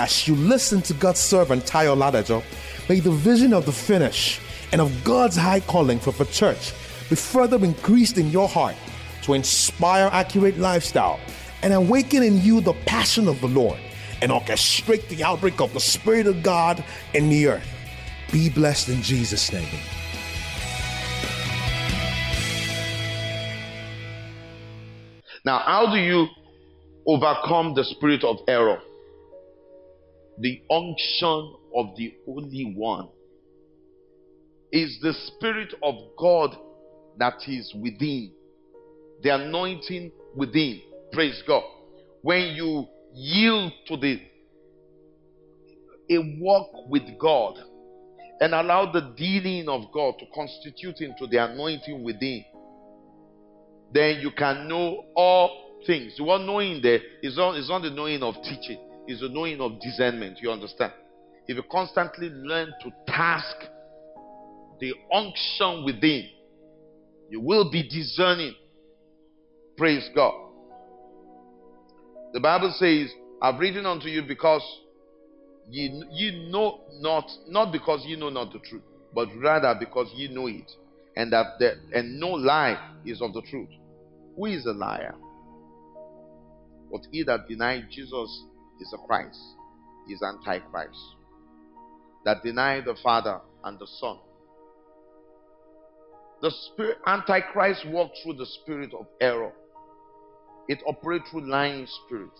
As you listen to God's servant Tayo Ladajo, may the vision of the finish and of God's high calling for the church be further increased in your heart to inspire accurate lifestyle and awaken in you the passion of the Lord and orchestrate the outbreak of the Spirit of God in the earth. Be blessed in Jesus' name. Now, how do you overcome the spirit of error? The unction of the Holy One. Is the Spirit of God that is within, the anointing within. Praise God. When you yield to the a walk with God and allow the dealing of God to constitute into the anointing within, then you can know all things. The word knowing there is not, is not the knowing of teaching is the knowing of discernment. You understand? If you constantly learn to task the unction within, you will be discerning. Praise God. The Bible says, I've written unto you because you, you know not, not because you know not the truth, but rather because you know it. And that the, and no lie is of the truth. Who is a liar? But he that denied Jesus is a Christ, is Antichrist, that deny the Father and the Son. The spirit Antichrist walks through the spirit of error. It operates through lying spirit.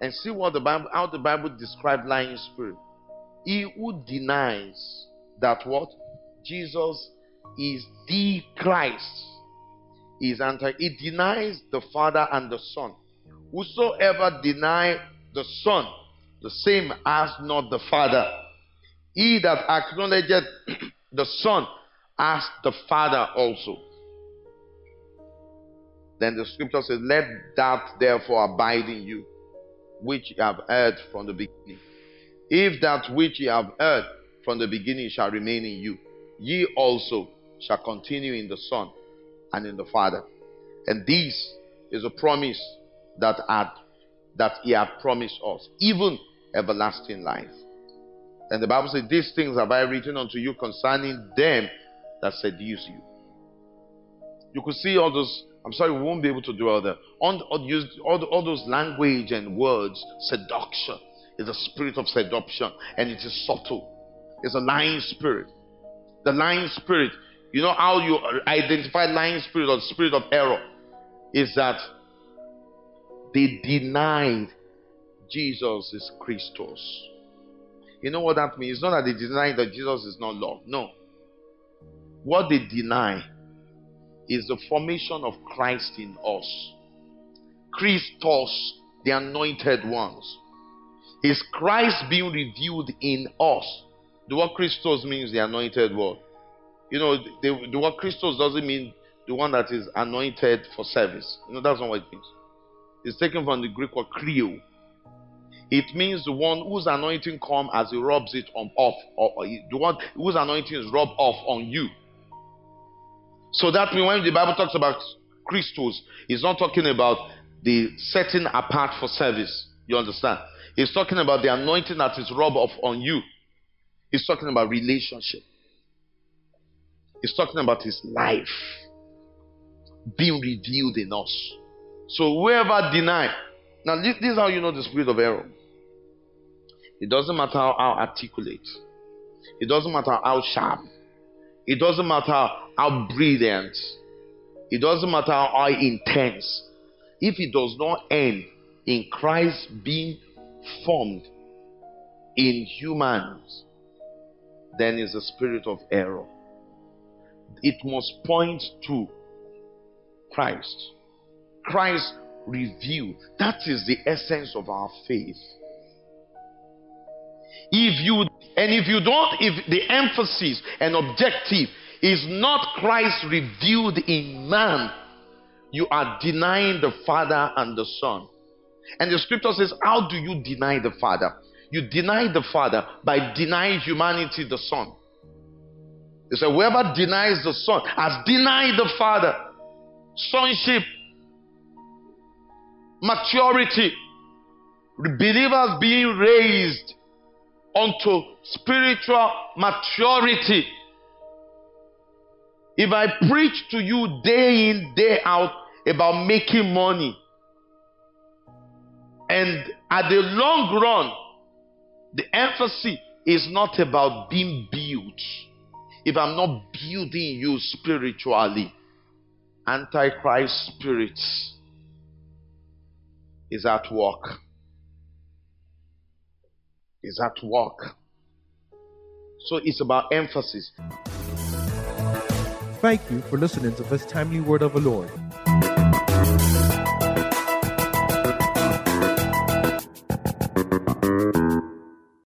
And see what the Bible how the Bible describes lying spirit. He who denies that what? Jesus is the Christ is anti he denies the Father and the Son. Whosoever deny the Son, the same as not the Father. He that acknowledgeth the Son as the Father also. Then the scripture says, Let that therefore abide in you, which you have heard from the beginning. If that which ye have heard from the beginning shall remain in you, ye also shall continue in the Son and in the Father. And this is a promise that had that he had promised us, even everlasting life. And the Bible says, These things have I written unto you concerning them that seduce you. You could see all those, I'm sorry, we won't be able to that. All, all, all, all those language and words, seduction is a spirit of seduction and it is subtle. It's a lying spirit. The lying spirit, you know how you identify lying spirit or spirit of error? Is that they denied Jesus is Christos. You know what that means? It's not that they deny that Jesus is not Lord. No. What they deny is the formation of Christ in us. Christos, the anointed ones. Is Christ being revealed in us? The word Christos means the anointed one. You know, the, the word Christos doesn't mean the one that is anointed for service. You know, that's not what it means. It's taken from the Greek word chrio. It means the one whose anointing come as he rubs it on off, or, or the one whose anointing is rubbed off on you. So that means when the Bible talks about Christos, it's not talking about the setting apart for service. You understand? It's talking about the anointing that is rubbed off on you. It's talking about relationship. It's talking about his life being revealed in us. So whoever deny, now this, this, is how you know the spirit of error. It doesn't matter how, how articulate. It doesn't matter how sharp. It doesn't matter how brilliant. It doesn't matter how intense. If it does not end in Christ being formed in humans, then is a spirit of error. It must point to Christ. Christ revealed. That is the essence of our faith. If you and if you don't, if the emphasis and objective is not Christ revealed in man, you are denying the Father and the Son. And the scripture says, How do you deny the Father? You deny the Father by denying humanity the Son. They say, Whoever denies the Son has denied the Father. Sonship maturity. believers being raised unto spiritual maturity. If I preach to you day in, day out about making money, and at the long run, the emphasis is not about being built. If I'm not building you spiritually, Antichrist spirits is at work. Is at work. So it's about emphasis. Thank you for listening to this timely word of the Lord.